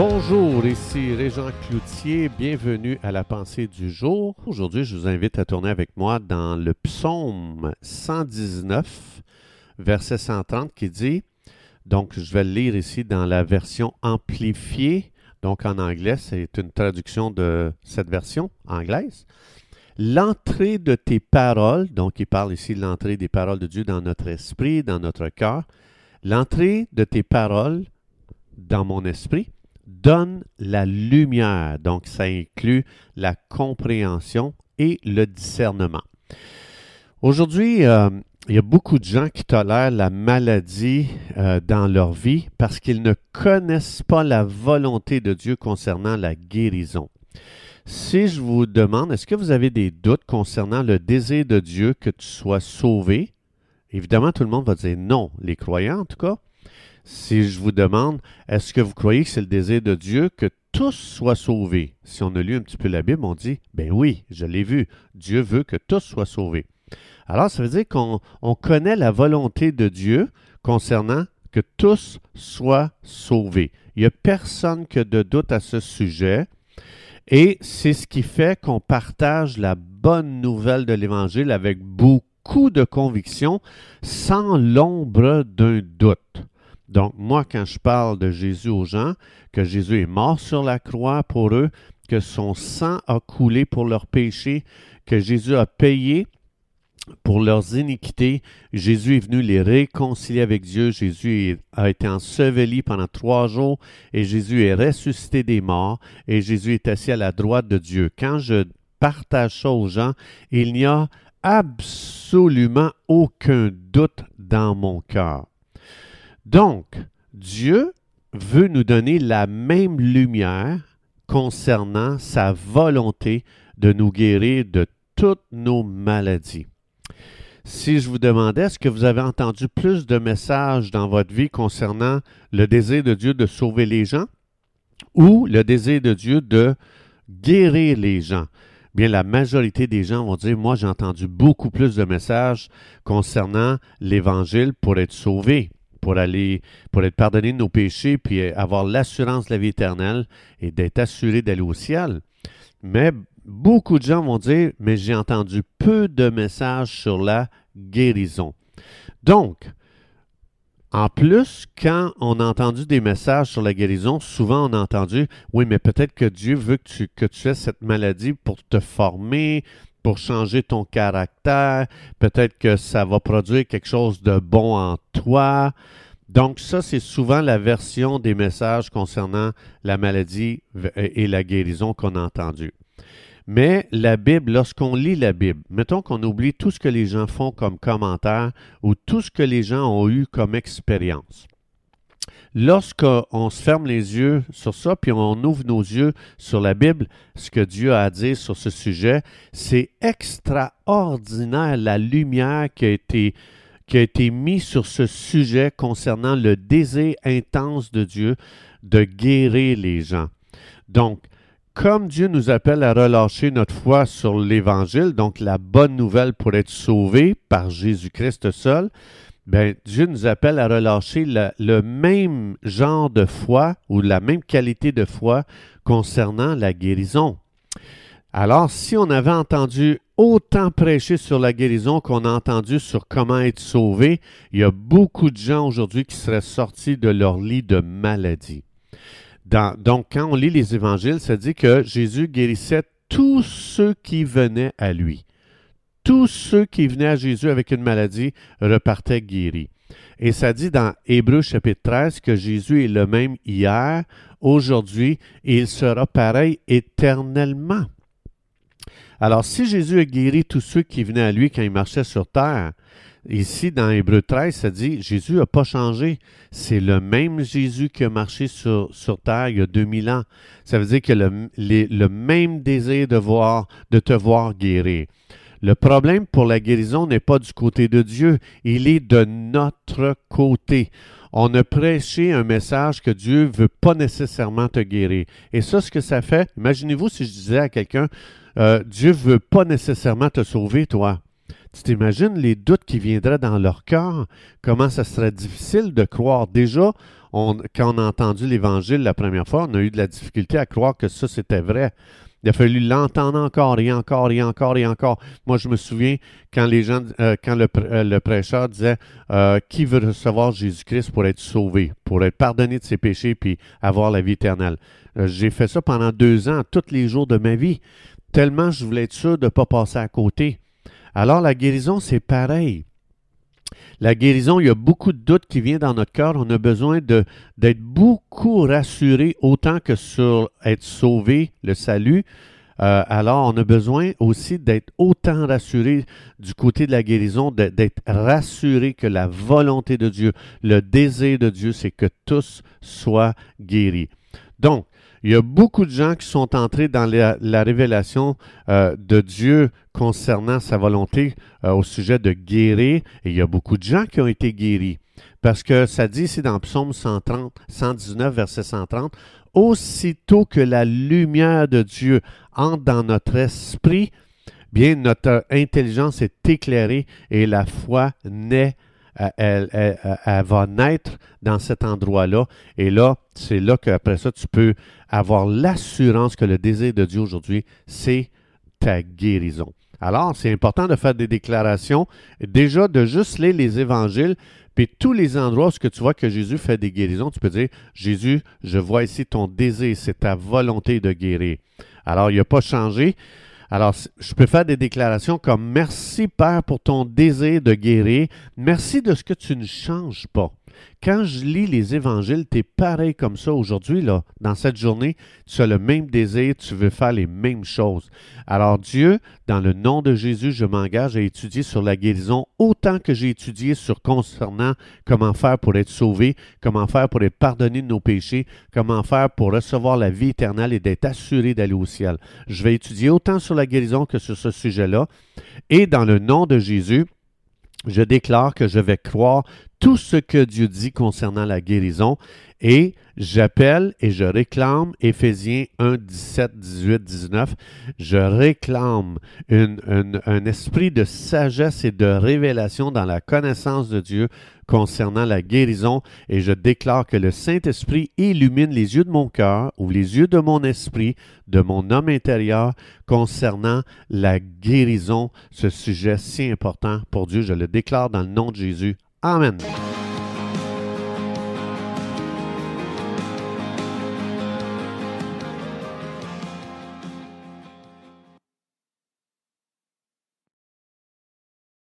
Bonjour, ici Régent Cloutier, bienvenue à la pensée du jour. Aujourd'hui, je vous invite à tourner avec moi dans le psaume 119, verset 130 qui dit, donc je vais le lire ici dans la version amplifiée, donc en anglais, c'est une traduction de cette version anglaise. L'entrée de tes paroles, donc il parle ici de l'entrée des paroles de Dieu dans notre esprit, dans notre cœur, l'entrée de tes paroles dans mon esprit donne la lumière. Donc, ça inclut la compréhension et le discernement. Aujourd'hui, euh, il y a beaucoup de gens qui tolèrent la maladie euh, dans leur vie parce qu'ils ne connaissent pas la volonté de Dieu concernant la guérison. Si je vous demande, est-ce que vous avez des doutes concernant le désir de Dieu que tu sois sauvé? Évidemment, tout le monde va dire non, les croyants en tout cas. Si je vous demande, est-ce que vous croyez que c'est le désir de Dieu que tous soient sauvés? Si on a lu un petit peu la Bible, on dit, ben oui, je l'ai vu, Dieu veut que tous soient sauvés. Alors, ça veut dire qu'on connaît la volonté de Dieu concernant que tous soient sauvés. Il n'y a personne qui a de doute à ce sujet. Et c'est ce qui fait qu'on partage la bonne nouvelle de l'Évangile avec beaucoup de conviction, sans l'ombre d'un doute. Donc, moi, quand je parle de Jésus aux gens, que Jésus est mort sur la croix pour eux, que son sang a coulé pour leurs péchés, que Jésus a payé pour leurs iniquités. Jésus est venu les réconcilier avec Dieu. Jésus a été enseveli pendant trois jours et Jésus est ressuscité des morts et Jésus est assis à la droite de Dieu. Quand je partage ça aux gens, il n'y a absolument aucun doute dans mon cœur. Donc, Dieu veut nous donner la même lumière concernant sa volonté de nous guérir de toutes nos maladies. Si je vous demandais, est-ce que vous avez entendu plus de messages dans votre vie concernant le désir de Dieu de sauver les gens ou le désir de Dieu de guérir les gens? Bien, la majorité des gens vont dire, moi j'ai entendu beaucoup plus de messages concernant l'Évangile pour être sauvé pour aller, pour être pardonné de nos péchés, puis avoir l'assurance de la vie éternelle et d'être assuré d'aller au ciel. Mais beaucoup de gens vont dire, mais j'ai entendu peu de messages sur la guérison. Donc, en plus, quand on a entendu des messages sur la guérison, souvent on a entendu, oui, mais peut-être que Dieu veut que tu, que tu aies cette maladie pour te former, pour changer ton caractère. Peut-être que ça va produire quelque chose de bon en toi. Donc ça, c'est souvent la version des messages concernant la maladie et la guérison qu'on a entendu. Mais la Bible, lorsqu'on lit la Bible, mettons qu'on oublie tout ce que les gens font comme commentaire ou tout ce que les gens ont eu comme expérience. Lorsqu'on se ferme les yeux sur ça, puis on ouvre nos yeux sur la Bible, ce que Dieu a à dire sur ce sujet, c'est extraordinaire la lumière qui a été qui a été mise sur ce sujet concernant le désir intense de Dieu de guérir les gens. Donc, comme Dieu nous appelle à relâcher notre foi sur l'Évangile, donc la bonne nouvelle pour être sauvé par Jésus-Christ seul, ben, Dieu nous appelle à relâcher le, même genre de foi ou la même qualité de foi concernant la guérison. Alors, si on avait entendu autant prêcher sur la guérison qu'on a entendu sur comment être sauvé, il y a beaucoup de gens aujourd'hui qui seraient sortis de leur lit de maladie. donc, quand on lit les évangiles, ça dit que Jésus guérissait tous ceux qui venaient à lui tous ceux qui venaient à Jésus avec une maladie repartaient guéris. Et ça dit dans Hébreu chapitre 13 que Jésus est le même hier, aujourd'hui, et il sera pareil éternellement. Alors, si Jésus a guéri tous ceux qui venaient à lui quand il marchait sur terre, ici dans Hébreu 13, ça dit Jésus n'a pas changé. C'est le même Jésus qui a marché sur, sur terre il y a 2000 ans. Ça veut dire que le, le même désir de voir, de te voir guérir. Le problème pour la guérison n'est pas du côté de Dieu, il est de notre côté. On a prêché un message que Dieu ne veut pas nécessairement te guérir. Et ça, ce que ça fait, imaginez-vous si je disais à quelqu'un, euh, Dieu ne veut pas nécessairement te sauver, toi. Tu t'imagines les doutes qui viendraient dans leur cœur, comment ça serait difficile de croire? Déjà, quand on a entendu l'Évangile la première fois, on a eu de la difficulté à croire que ça c'était vrai. Il a fallu l'entendre encore et encore et encore et encore. Moi, je me souviens quand les gens, euh, quand le, euh, le, prêcheur disait euh, qui veut recevoir Jésus-Christ pour être sauvé, pour être pardonné de ses péchés puis avoir la vie éternelle. J'ai fait ça pendant deux ans, tous les jours de ma vie, tellement je voulais être sûr de ne pas passer à côté. Alors la guérison, c'est pareil. La guérison, il y a beaucoup de doutes qui viennent dans notre cœur. On a besoin d'être beaucoup rassuré autant que sur être sauvé, le salut. Euh, alors, on a besoin aussi d'être autant rassuré du côté de la guérison, d'être rassuré que la volonté de Dieu, le désir de Dieu, c'est que tous soient guéris. Donc, il y a beaucoup de gens qui sont entrés dans la, révélation euh, de Dieu concernant sa volonté euh, au sujet de guérir, et il y a beaucoup de gens qui ont été guéris. Parce que ça dit ici dans Psaume 130, 119, verset 130, Aussitôt que la lumière de Dieu entre dans notre esprit, bien notre intelligence est éclairée et la foi naît elle, va naître dans cet endroit-là. Et là, c'est là qu'après ça, tu peux avoir l'assurance que le désir de Dieu aujourd'hui, c'est ta guérison. Alors, c'est important de faire des déclarations, déjà de juste lire les évangiles, puis tous les endroits où tu vois que Jésus fait des guérisons, tu peux dire, Jésus, je vois ici ton désir, c'est ta volonté de guérir. Alors, il n'a pas changé. Alors, je peux faire des déclarations comme Merci Père pour ton désir de guérir. Merci de ce que tu ne changes pas. Quand je lis les évangiles, tu es pareil comme ça aujourd'hui, là. Dans cette journée, tu as le même désir, tu veux faire les mêmes choses. Alors Dieu, dans le nom de Jésus, je m'engage à étudier sur la guérison autant que j'ai étudié sur concernant comment faire pour être sauvé, comment faire pour être pardonné de nos péchés, comment faire pour recevoir la vie éternelle et d'être assuré d'aller au ciel. Je vais étudier autant sur la guérison que sur ce sujet-là. Et dans le nom de Jésus, je déclare que je vais croire tout ce que Dieu dit concernant la guérison et j'appelle et je réclame Éphésiens 1, 17, 18, 19. Je réclame un esprit de sagesse et de révélation dans la connaissance de Dieu concernant la guérison et je déclare que le Saint-Esprit illumine les yeux de mon cœur ou les yeux de mon esprit, de mon homme intérieur concernant la guérison, ce sujet si important pour Dieu. Je le déclare dans le nom de Jésus. Amen.